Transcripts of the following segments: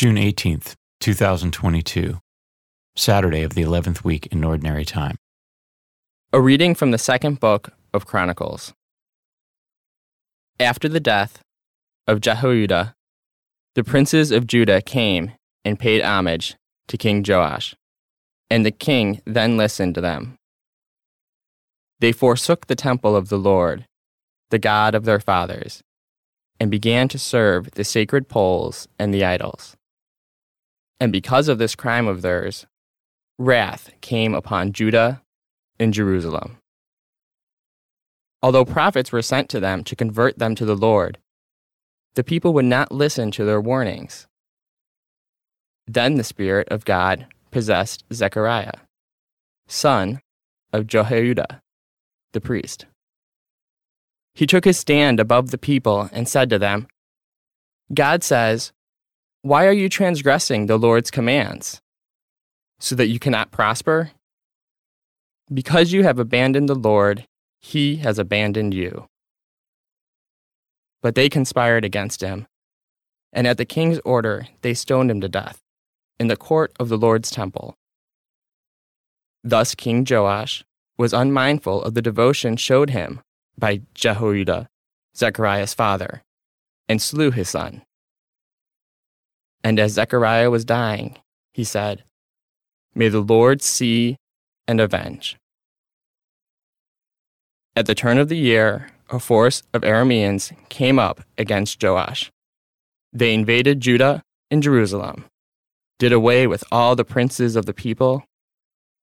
June 18th, 2022, Saturday of the 11th week in Ordinary Time. A reading from the second book of Chronicles. After the death of Jehoiada, the princes of Judah came and paid homage to King Joash, and the king then listened to them. They forsook the temple of the Lord, the God of their fathers, and began to serve the sacred poles and the idols. And because of this crime of theirs, wrath came upon Judah and Jerusalem. Although prophets were sent to them to convert them to the Lord, the people would not listen to their warnings. Then the Spirit of God possessed Zechariah, son of Jehoiada, the priest. He took his stand above the people and said to them, God says, Why are you transgressing the Lord's commands? So that you cannot prosper? Because you have abandoned the Lord, he has abandoned you. But they conspired against him, and at the king's order they stoned him to death in the court of the Lord's temple. Thus King Joash was unmindful of the devotion showed him by Jehoiada, Zechariah's father, and slew his son. And as Zechariah was dying, he said, May the Lord see and avenge. At the turn of the year, a force of Arameans came up against Joash. They invaded Judah and Jerusalem, did away with all the princes of the people,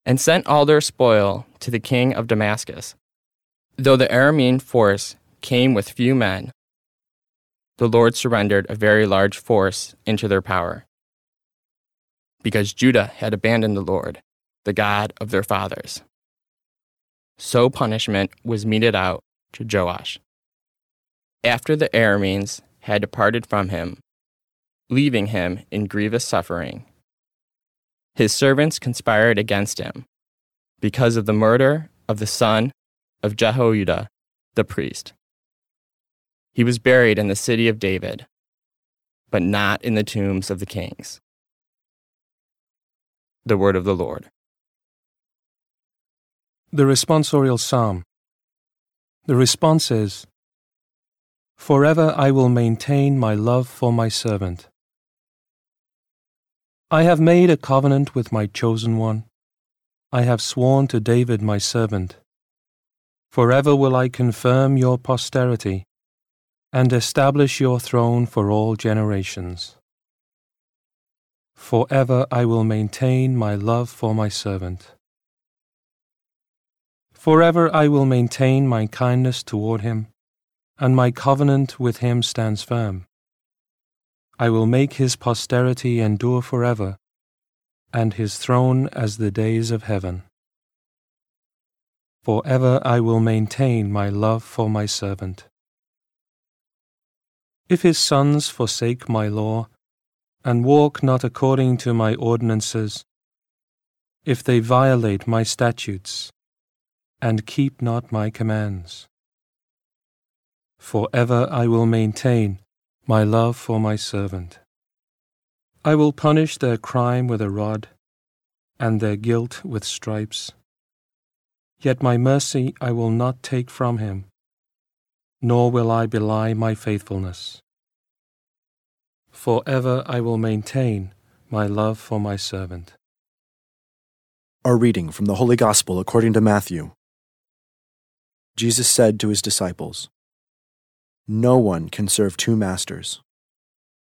and sent all their spoil to the king of Damascus. Though the Aramean force came with few men, the Lord surrendered a very large force into their power. Because Judah had abandoned the Lord, the God of their fathers. So punishment was meted out to Joash. After the Arameans had departed from him, leaving him in grievous suffering, his servants conspired against him because of the murder of the son of Jehoiada the priest. He was buried in the city of David, but not in the tombs of the kings. The word of the Lord. The responsorial psalm. The response is Forever I will maintain my love for my servant. I have made a covenant with my chosen one. I have sworn to David my servant. Forever will I confirm your posterity and establish your throne for all generations. Forever I will maintain my love for my servant. Forever I will maintain my kindness toward him, and my covenant with him stands firm. I will make his posterity endure forever, and his throne as the days of heaven. Forever I will maintain my love for my servant. If his sons forsake my law, and walk not according to my ordinances, if they violate my statutes, and keep not my commands, forever I will maintain my love for my servant. I will punish their crime with a rod, and their guilt with stripes. Yet my mercy I will not take from him, nor will I belie my faithfulness. For ever I will maintain my love for my servant. A reading from the Holy Gospel according to Matthew. Jesus said to his disciples, No one can serve two masters.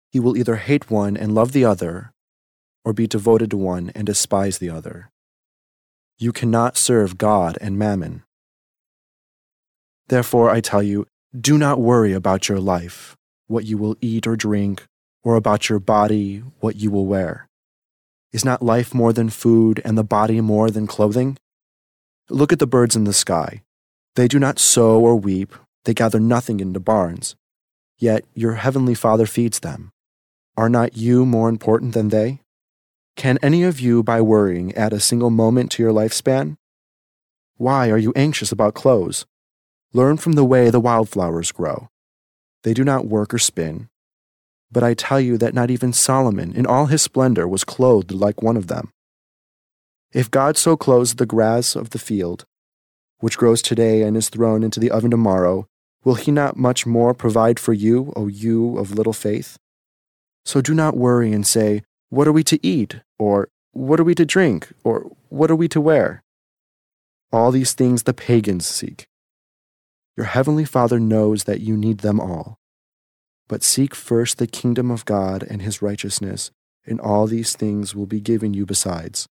He will either hate one and love the other, or be devoted to one and despise the other. You cannot serve God and mammon. Therefore, I tell you, do not worry about your life, what you will eat or drink, or about your body, what you will wear. Is not life more than food, and the body more than clothing? Look at the birds in the sky. They do not sow or weep, they gather nothing into barns. Yet your heavenly Father feeds them. Are not you more important than they? Can any of you, by worrying, add a single moment to your lifespan? Why are you anxious about clothes? Learn from the way the wildflowers grow. They do not work or spin. But I tell you that not even Solomon, in all his splendor, was clothed like one of them. If God so clothes the grass of the field, which grows today and is thrown into the oven tomorrow, will he not much more provide for you, O you of little faith? So do not worry and say, What are we to eat? Or what are we to drink? Or what are we to wear? All these things the pagans seek. Your heavenly Father knows that you need them all. But seek first the kingdom of God and his righteousness, and all these things will be given you besides.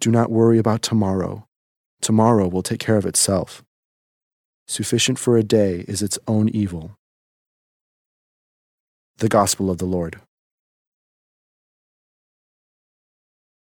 Do not worry about tomorrow. Tomorrow will take care of itself. Sufficient for a day is its own evil. The Gospel of the Lord.